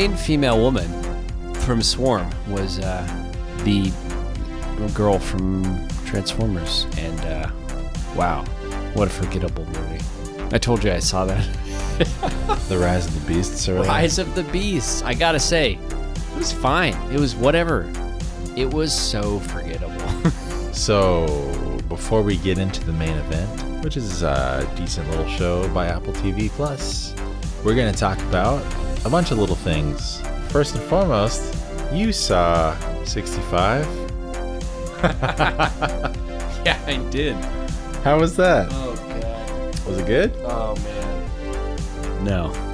main female woman from Swarm was uh, the girl from Transformers, and uh, wow, what a forgettable movie! I told you I saw that. The Rise of the Beasts or. Rise of the Beasts. I gotta say, it was fine. It was whatever. It was so forgettable. So, before we get into the main event, which is a decent little show by Apple TV Plus, we're to talk about a bunch of little things. First and foremost, you saw 65. yeah, I did. How was that? Oh god. Was it good? Oh man. No.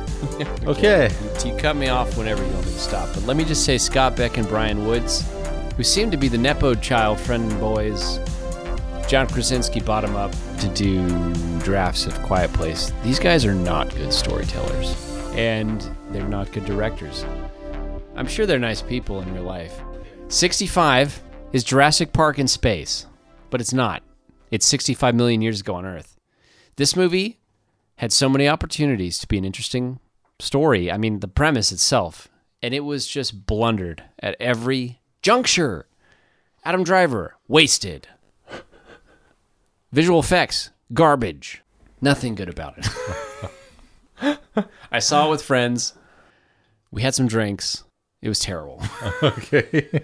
Okay. You cut me off whenever you want me to stop. But let me just say Scott Beck and Bryan Woods, who seem to be the Nepo child friend and boys. John Krasinski bought him up to do drafts of Quiet Place. These guys are not good storytellers, and they're not good directors. I'm sure they're nice people in real life. 65 is Jurassic Park in space, but it's not. It's 65 million years ago on Earth. This movie had so many opportunities to be an interesting story. I mean, the premise itself, and it was just blundered at every juncture. Adam Driver, wasted. Visual effects, garbage. Nothing good about it. I saw it with friends. We had some drinks. It was terrible. Okay.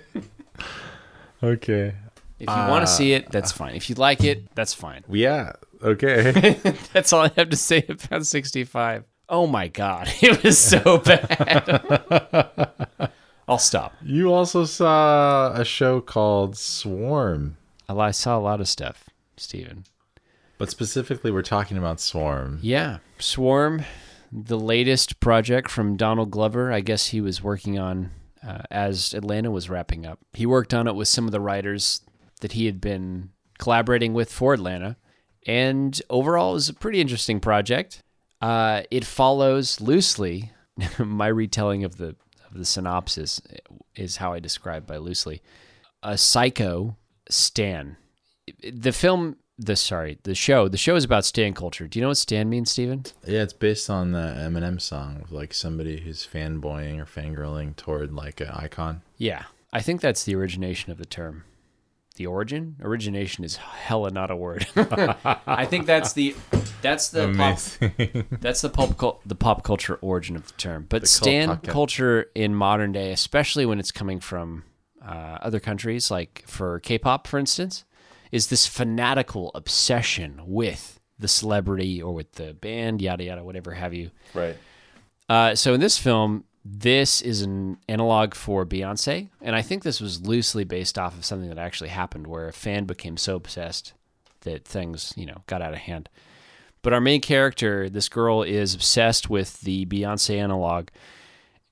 okay. If you want to see it, that's uh, fine. If you like it, that's fine. Yeah. Okay. That's all I have to say about 65. Oh my god, it was so bad. I'll stop. you also saw a show called Swarm, I saw a lot of stuff, Steven. But specifically, we're talking about Swarm. Yeah, Swarm, the latest project from Donald Glover. I guess he was working on uh, as Atlanta was wrapping up. He worked on it with some of the writers that he had been collaborating with for Atlanta, and overall, it was a pretty interesting project. Uh, it follows loosely my retelling of the of the synopsis is how I describe by loosely a psycho Stan. The film, the sorry, the show, the show is about Stan culture. Do you know what Stan means, Steven? Yeah, it's based on the Eminem song of like somebody who's fanboying or fangirling toward like an icon. Yeah, I think that's the origination of the term. The origin, origination is hella not a word. I think that's the that's the pop, that's the pop cul- the pop culture origin of the term. But cult Stan pocket. culture in modern day, especially when it's coming from uh, other countries, like for K-pop, for instance, is this fanatical obsession with the celebrity or with the band, yada yada, whatever have you. Right. Uh, so in this film, this is an analog for Beyonce, and I think this was loosely based off of something that actually happened, where a fan became so obsessed that things, you know, got out of hand. But our main character, this girl, is obsessed with the Beyonce analog,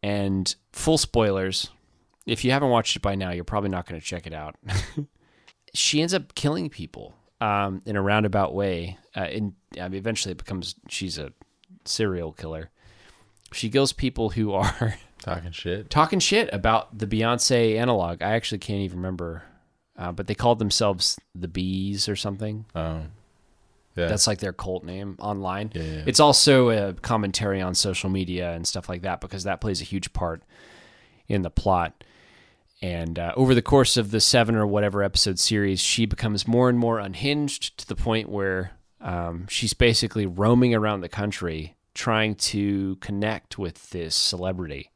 and full spoilers. If you haven't watched it by now, you're probably not going to check it out. she ends up killing people um, in a roundabout way. Uh, and I mean, eventually, it becomes she's a serial killer. She kills people who are Talking shit. talking shit about the Beyonce analog. I actually can't even remember, uh, but they called themselves the Bees or something. Oh. Yeah. That's like their cult name online. Yeah, yeah. It's also a commentary on social media and stuff like that because that plays a huge part in the plot. And uh, over the course of the seven or whatever episode series, she becomes more and more unhinged to the point where um, she's basically roaming around the country trying to connect with this celebrity.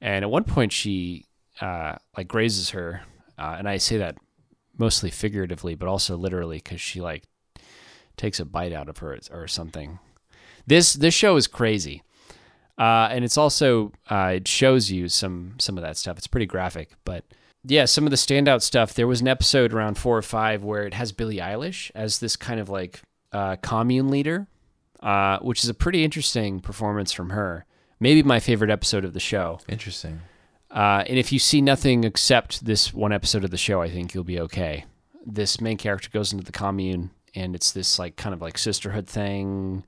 And at one point, she uh, like grazes her, uh, and I say that mostly figuratively, but also literally because she like takes a bite out of her or something. This this show is crazy, uh, and it's also uh, it shows you some some of that stuff. It's pretty graphic, but yeah, some of the standout stuff. There was an episode around four or five where it has Billie Eilish as this kind of like uh, commune leader, uh, which is a pretty interesting performance from her. Maybe my favorite episode of the show. Interesting. Uh, and if you see nothing except this one episode of the show, I think you'll be okay. This main character goes into the commune, and it's this like kind of like sisterhood thing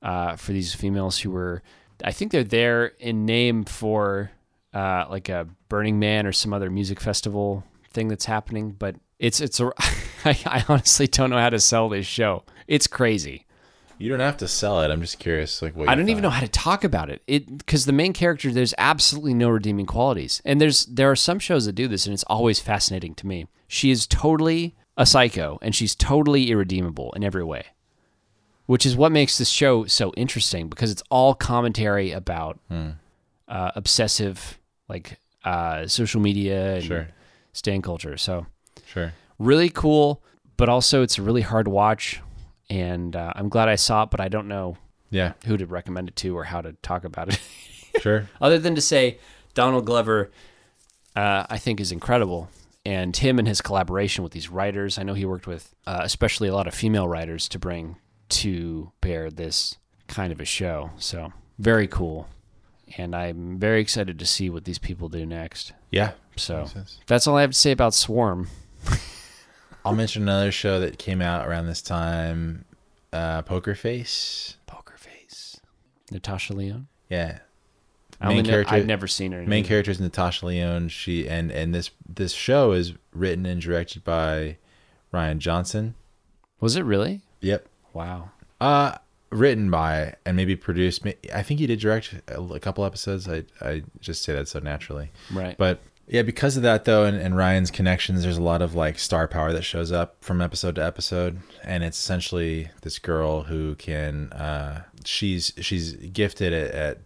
uh, for these females who were, I think they're there in name for uh, like a Burning Man or some other music festival thing that's happening. But it's it's a, I, I honestly don't know how to sell this show. It's crazy. You don't have to sell it. I'm just curious, like what I don't even know how to talk about it. It because the main character, there's absolutely no redeeming qualities, and there's there are some shows that do this, and it's always fascinating to me. She is totally a psycho, and she's totally irredeemable in every way, which is what makes this show so interesting because it's all commentary about Hmm. uh, obsessive like uh, social media and Sure. stan culture. So Sure. really cool, but also it's a really hard watch, and uh, I'm glad I saw it, but I don't know Yeah. who to recommend it to or how to talk about it. Sure. Other than to say, Donald Glover, uh, I think, is incredible. And him and his collaboration with these writers, I know he worked with uh, especially a lot of female writers to bring to bear this kind of a show. So, very cool. And I'm very excited to see what these people do next. Yeah. So, that's all I have to say about Swarm. I'll mention another show that came out around this time, uh, Poker Face. Poker Face. Natasha Lyonne. Yeah. I Main only know, character- I've never seen her. Main character is Natasha Lyonne. She and and this this show is written and directed by Rian Johnson. Was it really? Yep. Wow. Uh written by and maybe produced. I think he did direct a, couple episodes. I I just say that so naturally. Right. But yeah, because of that though, and, and Ryan's connections, there's a lot of like star power that shows up from episode to episode, and it's essentially this girl who can. Uh, she's she's gifted at, at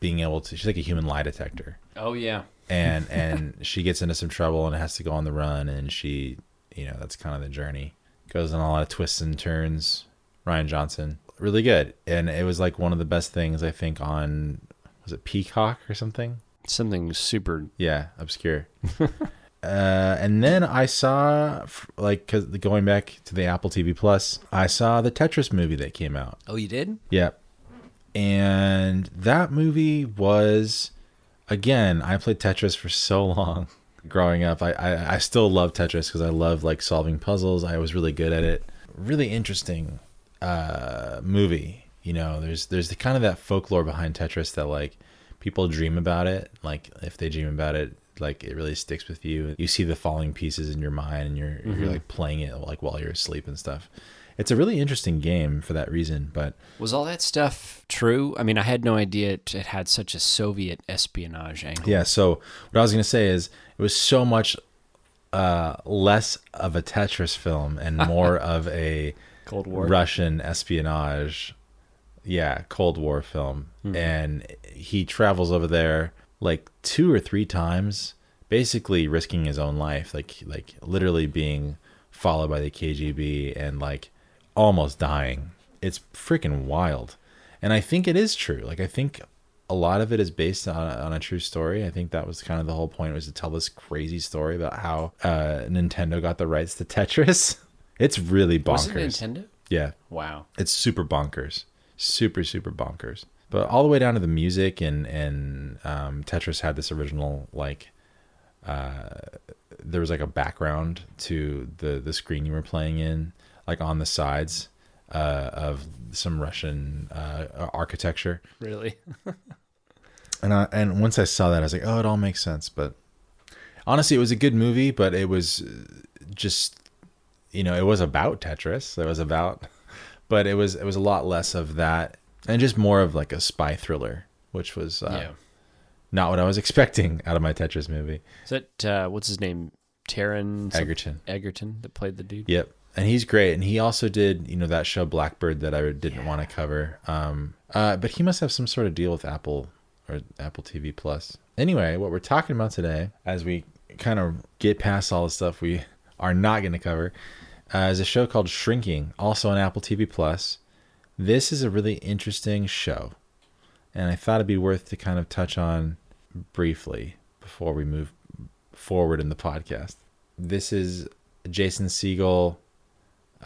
being able to. She's like a human lie detector, oh, yeah. and and she gets into some trouble and has to go on the run, and she, you know, that's kind of the journey. Goes on a lot of twists and turns. Rian Johnson, really good, and it was like one of the best things I think on was it Peacock or something. Something super. Yeah, obscure. uh, and then I saw, like, cause going back to the Apple TV Plus, I saw the Tetris movie that came out. Oh, you did? Yep. And that movie was, again, I played Tetris for so long growing up. I, I, I still love Tetris because I love, like, solving puzzles. I was really good at it. Really interesting uh, movie. You know, there's there's the kind of that folklore behind Tetris that, like, people dream about it. Like, if they dream about it, like it really sticks with you. You see the falling pieces in your mind, and you're you're like playing it like while you're asleep and stuff. It's a really interesting game for that reason. But Was all that stuff true? I mean, I had no idea it, it had such a Soviet espionage angle. yeah, so what I was gonna say is it was so much uh, less of a Tetris film and more of a Cold War. Russian espionage, yeah, Cold War film. And he travels over there like two or three times, basically risking his own life, like like literally being followed by the KGB and like almost dying. It's freaking wild. And I think it is true. Like I think a lot of it is based on, on a true story. I think that was kind of the whole point was to tell this crazy story about how uh, Nintendo got the rights to Tetris. It's really bonkers. Was it. Nintendo? Yeah, Wow. it's super bonkers, super super bonkers. But all the way down to the music and and um, Tetris had this original like, uh, there was like a background to the the screen you were playing in, like on the sides uh, of some Russian uh, architecture. Really? And I, and once I saw that, I was like, oh, it all makes sense. But honestly, it was a good movie, but it was uh, just, you know, it was about Tetris. It was about, but it was it was a lot less of that, and just more of like a spy thriller, which was uh, yeah. not what I was expecting out of my Tetris movie. Is that, uh, what's his name? Taron Egerton. Egerton that played the dude? Yep. And he's great. And he also did, you know, that show Blackbird that I didn't want to cover. Um, uh, but he must have some sort of deal with Apple or Apple TV Plus. Anyway, what we're talking about today, as we kind of get past all the stuff we are not going to cover, uh, is a show called Shrinking, also on Apple TV Plus. This is a really interesting show. And I thought it'd be worth to kind of touch on briefly before we move forward in the podcast. This is Jason Segel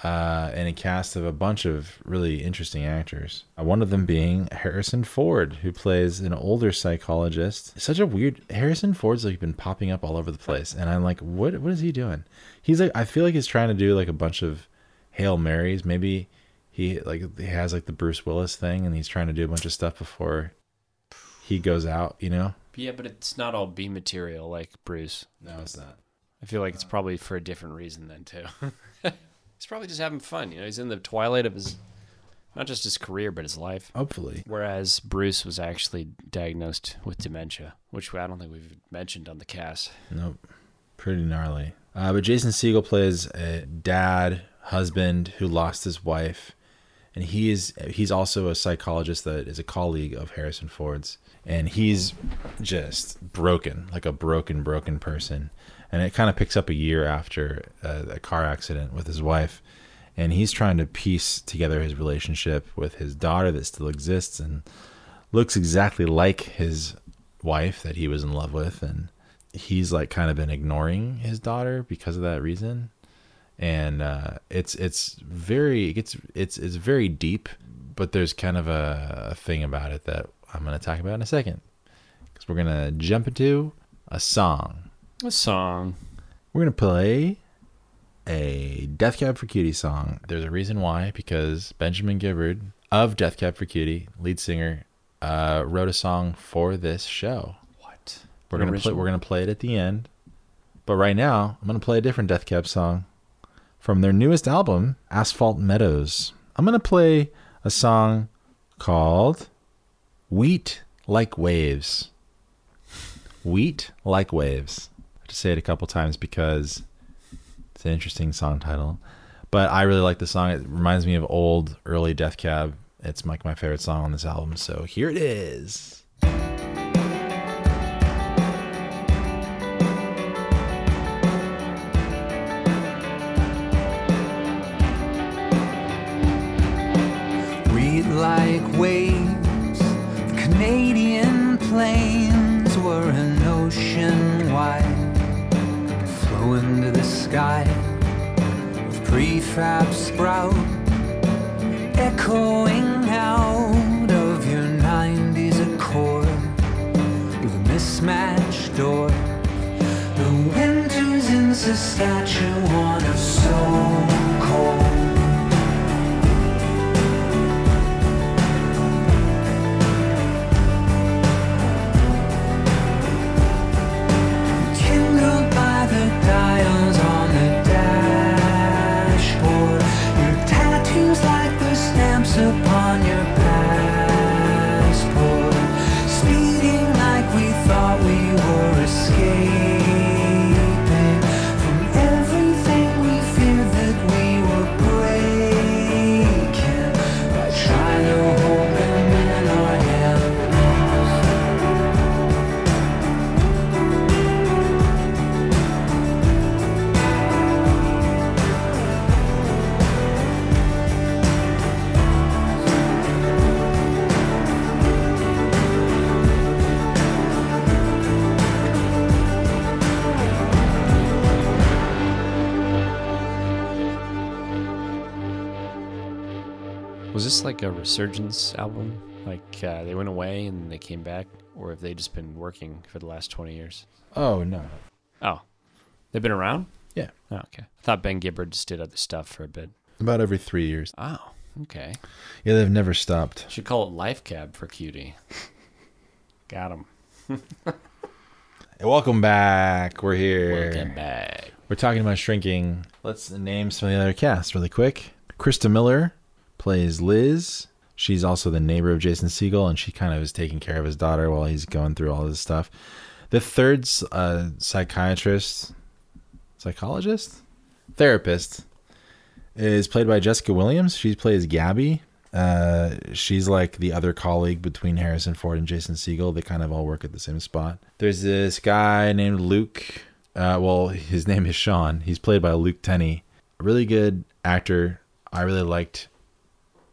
uh, and a cast of a bunch of really interesting actors. Uh, one of them being Harrison Ford, who plays an older psychologist. Such a weird Harrison Ford's like been popping up all over the place, and I'm like, what? What is he doing? He's like, I feel like he's trying to do like a bunch of Hail Marys. Maybe he like he has like the Bruce Willis thing, and he's trying to do a bunch of stuff before he goes out. You know? Yeah, but it's not all B material like Bruce. No, it's not. I feel like it's probably for a different reason then too. he's probably just having fun. You know, he's in the twilight of his Not just his career, but his life. Hopefully. Whereas Bruce was actually diagnosed with dementia, which I don't think we've mentioned on the cast. Nope. Pretty gnarly. Uh, but Jason Segel plays a dad, husband who lost his wife, and he is he's also a psychologist that is a colleague of Harrison Ford's, and he's just broken, like a broken, broken person. And it kind of picks up a year after a, a car accident with his wife, and he's trying to piece together his relationship with his daughter that still exists and looks exactly like his wife that he was in love with, and he's like kind of been ignoring his daughter because of that reason. And uh, it's it's very it's it's it's very deep but there's kind of a, a thing about it that i'm going to talk about in a second. Because we're going to jump into a song A song. we're to play a death cab for cutie song there's a reason why because benjamin gibbard of death cab for cutie lead singer uh, wrote a song for this show What? we're An gonna play. We're gonna play it at the end. But right now, I'm gonna play a different Death Cab song from their newest album, Asphalt Meadows. I'm gonna play a song called "Wheat Like Waves." Wheat like waves. To say it a couple times because it's an interesting song title. But I really like the song. It reminds me of old, early Death Cab. It's like my favorite song on this album. So here it is. Like waves. The Canadian plains were an ocean the sky with prefab sprout, echoing out of your 90s accord with a mismatched door. The winters in Saskatchewan are so cold. This like a resurgence album? Like uh, they went away and they came back, or have they just been working for the last twenty years? Oh no. Oh, they've been around. Yeah. Oh, okay. I thought Ben Gibbard just did other stuff for a bit. About every three years. Oh, okay. Yeah, they've never stopped. Should call it Life Cab for Cutie. Got him. Hey, welcome back. We're here. Welcome back. We're talking about shrinking. Let's name some of the other cast really quick. Christa Miller plays Liz. She's also the neighbor of Jason Segel, and she kind of is taking care of his daughter while he's going through all this stuff. The third uh, psychiatrist, psychologist, therapist is played by Jessica Williams. She plays Gabby. Uh, she's like the other colleague between Harrison Ford and Jason Segel. They kind of all work at the same spot. There's this guy named Luke. Uh, well, his name is Sean. He's played by Luke Tennie. A really good actor. I really liked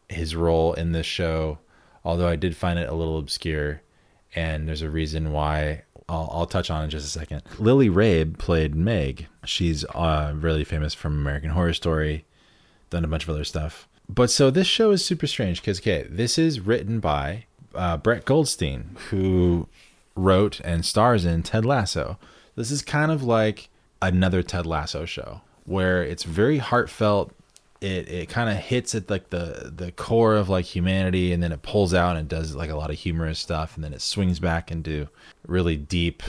his role in this show, although I did find it a little obscure. And there's a reason why I'll, I'll touch on in just a second. Lily Rabe played Meg. She's uh, really famous from American Horror Story, done a bunch of other stuff. But so this show is super strange because, okay, this is written by uh, Brett Goldstein, who wrote and stars in Ted Lasso. This is kind of like another Ted Lasso show where it's very heartfelt. It it kind of hits at like the the core of like humanity, and then it pulls out and does like a lot of humorous stuff, and then it swings back into really deep,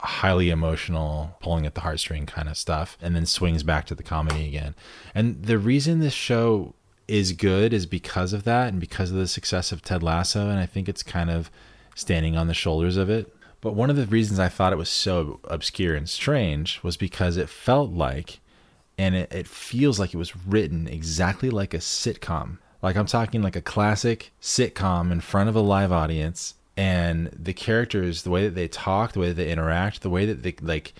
highly emotional, pulling at the heartstring kind of stuff, and then swings back to the comedy again. And the reason this show is good is because of that and because of the success of Ted Lasso. And I think it's kind of standing on the shoulders of it. But one of the reasons I thought it was so obscure and strange was because it felt like, and it, it feels like it was written exactly like a sitcom. Like I'm talking like a classic sitcom in front of a live audience. And the characters, the way that they talk, the way that they interact, the way that they like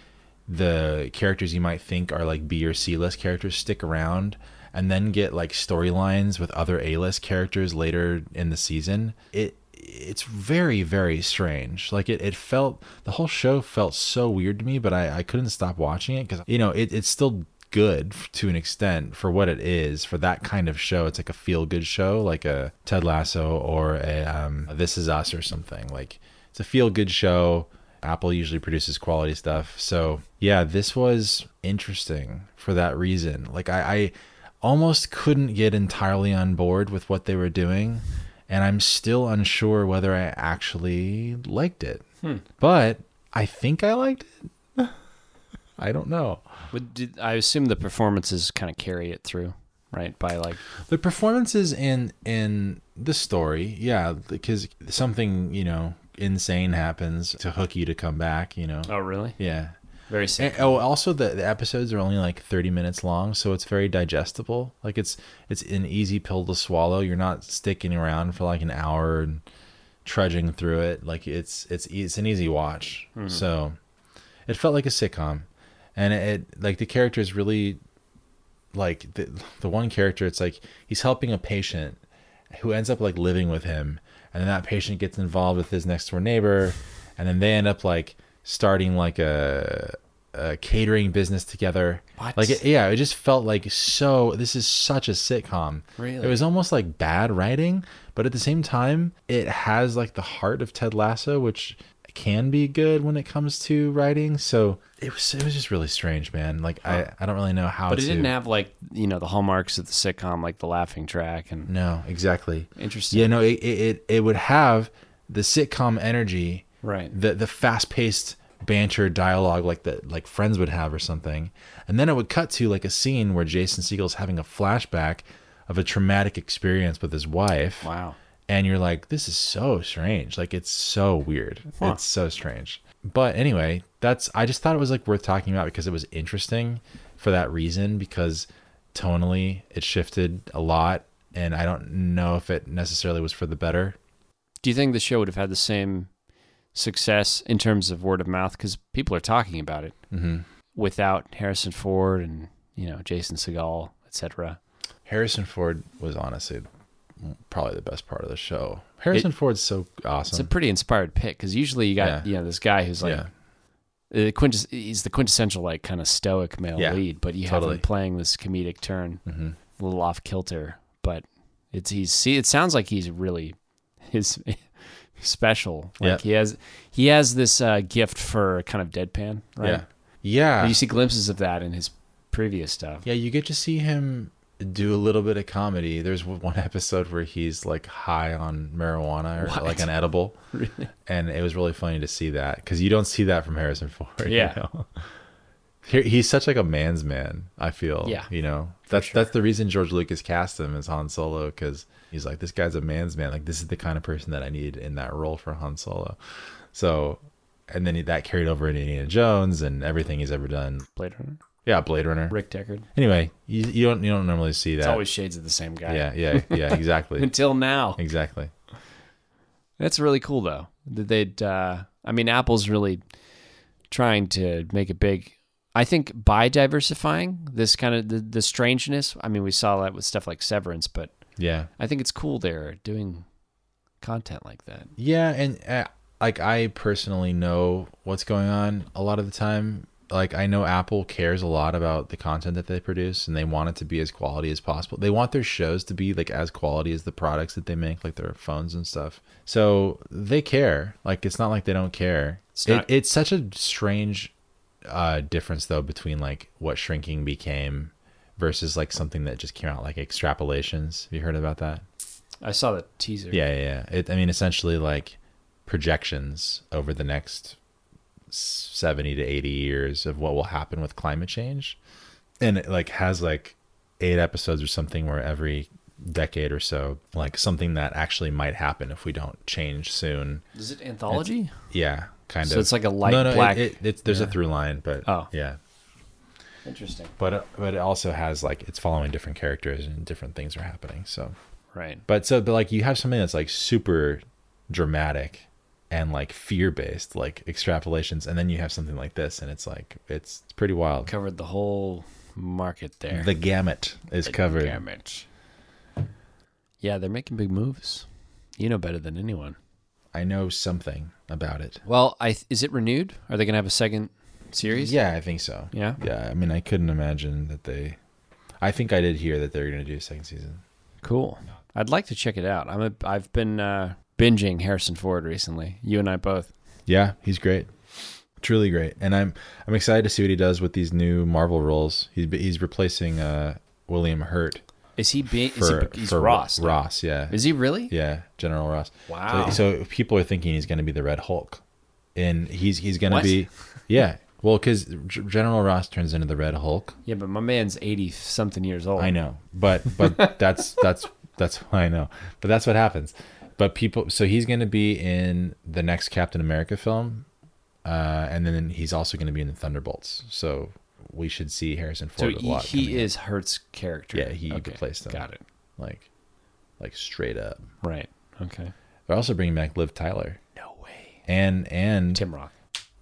the characters you might think are like B or C list characters stick around and then get like storylines with other A list characters later in the season. It it's very, very strange. Like it, it felt the whole show felt so weird to me, but I, I couldn't stop watching it because you know, it, it's still good to an extent for what it is for that kind of show. It's like a feel good show, like a Ted Lasso or a um, This Is Us or something. Like it's a feel good show. Apple usually produces quality stuff. So yeah, this was interesting for that reason. Like I, I almost couldn't get entirely on board with what they were doing, and I'm still unsure whether I actually liked it. But I think I liked it. I don't know. Would did, I assume the performances kind of carry it through, right? By like, The performances in in the story, yeah, because something you know insane happens to hook you to come back. You know, oh really? yeah. Very sick. And, oh, also the, the episodes are only like 30 minutes long, so it's very digestible. Like it's it's an easy pill to swallow. You're not sticking around for like an hour and trudging through it. Like it's it's it's an easy watch. Hmm. So it felt like a sitcom, and it, it like the characters really like the the one character. It's like he's helping a patient who ends up like living with him, and then that patient gets involved with his next door neighbor, and then they end up like starting like a, a catering business together. What? Like it, yeah, it just felt like so. This is such a sitcom. Really? it was almost like bad writing, but at the same time, it has like the heart of Ted Lasso, which can be good when it comes to writing. So it was it was just really strange, man. Like I I don't really know how. But it to, didn't have like you know the hallmarks of the sitcom, like the laughing track and No, exactly. interesting. Yeah, no, it, it it would have the sitcom energy, Right. The the fast paced banter dialogue like that like Friends would have or something, and then it would cut to like a scene where Jason Segel's having a flashback of a traumatic experience with his wife, Wow. And you're like, this is so strange. Like it's so weird. Huh. It's so strange. But anyway, that's I just thought it was like worth talking about because it was interesting for that reason because tonally it shifted a lot and I don't know if it necessarily was for the better. Do you think the show would have had the same success in terms of word of mouth because people are talking about it hmm without Harrison Ford and you know Jason Segel, etc. Harrison Ford was honestly probably the best part of the show. Harrison Ford's so awesome. It's a pretty inspired pick because usually you got Yeah. you know this guy who's like yeah. the quintes- he's the quintessential like kind of stoic male Yeah, lead, but you totally. have him playing this comedic turn, hmm a little off kilter. But it's he's see it sounds like he's really his special. Like Yeah. he has he has this uh, gift for kind of deadpan, right? Yeah. Yeah. You see glimpses of that in his previous stuff. Yeah, you get to see him do a little bit of comedy. There's one episode where he's like high on marijuana or What? like an edible, really? and it was really funny to see that because you don't see that from Harrison Ford. you Yeah. know? He- he's such like a man's man. I feel. Yeah, you know that's that's the reason George Lucas cast him as Han Solo because he's like this guy's a man's man. Like this is the kind of person that I need in that role for Han Solo. So, and then that carried over into Indiana Jones and everything he's ever done. Blade Runner, Yeah, Blade Runner. Rick Deckard. Anyway, you, you don't you don't normally see that. It's always shades of the same guy. yeah, yeah, yeah, exactly, Until now. exactly. That's really cool, though. That they'd. Uh, I mean, Apple's really trying to make it big. I think by diversifying this kind of the, the strangeness. I mean, we saw that with stuff like Severance, but Yeah, I think it's cool they're doing content like that. yeah, and uh, like I personally know what's going on a lot of the time. Like I know Apple cares a lot about the content that they produce, and they want it to be as quality as possible. They want their shows to be like as quality as the products that they make, like their phones and stuff. So they care. Like it's not like they don't care. It's It, it's such a strange uh, difference though between like what shrinking became versus like something that just came out like extrapolations. Have you heard about that? I saw the teaser. Yeah, yeah, yeah. It, I mean, essentially like projections over the next seventy to eighty years of what will happen with climate change, and it like has like eight episodes or something where every decade or so, like something that actually might happen if we don't change soon. Is it anthology? Yeah, kind So of. it's like a light no, no, it- black- It, it's, there's a through line, but Oh. yeah. Interesting. But uh, but it also has like it's following different characters and different things are happening. So, Right. but so but like you have something that's like super dramatic and like fear based, like extrapolations, and then you have something like this, and it's like it's, it's pretty wild. Covered the whole market there. The gamut is covered. Gamut. Yeah, they're making big moves. You know better than anyone. I know something about it. Well, I is it renewed? Are they going to have a second series? Yeah, I think so. Yeah. Yeah, I mean, I couldn't imagine that they. I think I did hear that they're going to do a second season. Cool. I'd like to check it out. I'm a I've been uh, binging Harrison Ford recently. You and I both. Yeah, he's great, truly great, and I'm I'm excited to see what he does with these new Marvel roles. He's he's replacing uh, William Hurt Is he being? Is for he, he's for Ross. Ross, yeah, Is he really? yeah, General Ross. Wow. So, so people are thinking he's going to be the Red Hulk, and he's he's going to be, yeah. Well, because General Ross turns into the Red Hulk. Yeah, but my man's eighty something years old. I know, but but that's that's that's I know. But that's what happens. But people, so he's going to be in the next Captain America film, uh, and then he's also going to be in the Thunderbolts. So we should see Harrison So Ford a he, lot. he is Hurt's character. Yeah, he replaced him. Got it. like like straight up. Right. Okay. They're also bringing back Liv Tyler No way. and and Tim Roth.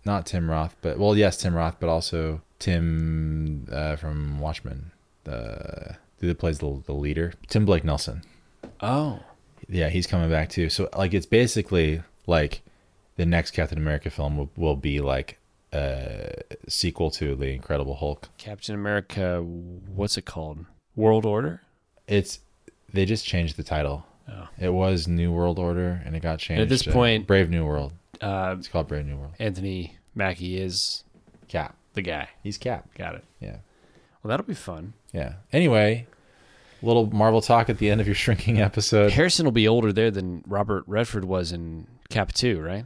not Tim Roth, but well, yes, Tim Roth, but also Tim uh, from Watchmen, the dude that plays the the leader, Tim Blake Nelson. Oh. Yeah, he's coming back too. So like it's basically like the next Captain America film will, will be like a sequel to the Incredible Hulk. Captain America. What's it called? World Order. It's they just changed the title. Oh. It was New World Order and it got changed. at this to point- Brave New World. Uh, It's called Brave New World. Anthony Mackie is Cap. the guy. He's Cap. Got it. Yeah. Well, that'll be fun. Yeah. Anyway, little Marvel talk at the end of your shrinking episode. Harrison will be older there than Robert Redford was in Cap Two, right?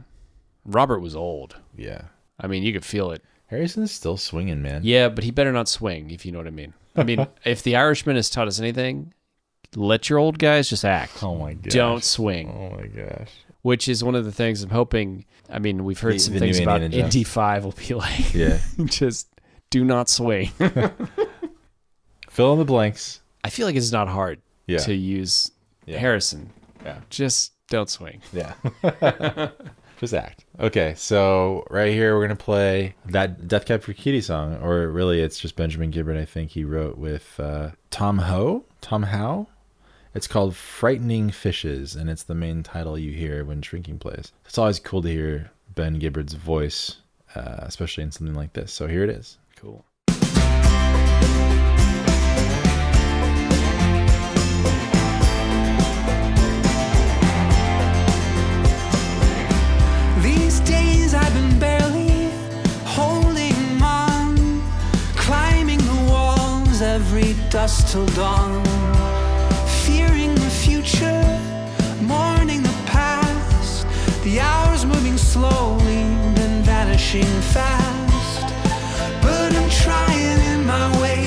Robert was old. Yeah. I mean, you could feel it. Harrison's still swinging, man. Yeah, but he better not swing, if you know what I mean. I mean, if the Irishman has taught us anything, let your old guys just act. Oh my gosh. Don't swing. Oh my gosh. Which is one of the things I'm hoping. I mean, we've heard The- some the things about Indiana Jones. Indy Five will be like, Yeah. just do not swing. Fill in the blanks. I feel like it's not hard Yeah. to use Yeah. Harrison. Yeah. Just don't swing. Yeah. Just act. Okay, so right here we're gonna play that Death Cab for Cutie song, or really it's just Benjamin Gibbard. I think he wrote with uh, Tom Ho, Tom Howe. It's called "Frightening Fishes," and it's the main title you hear when Shrinking plays. It's always cool to hear Ben Gibbard's voice, uh, especially in something like this. So here it is. Cool. Dusk till dawn, fearing the future, mourning the past, the hours moving slowly, then vanishing fast. But I'm trying in my way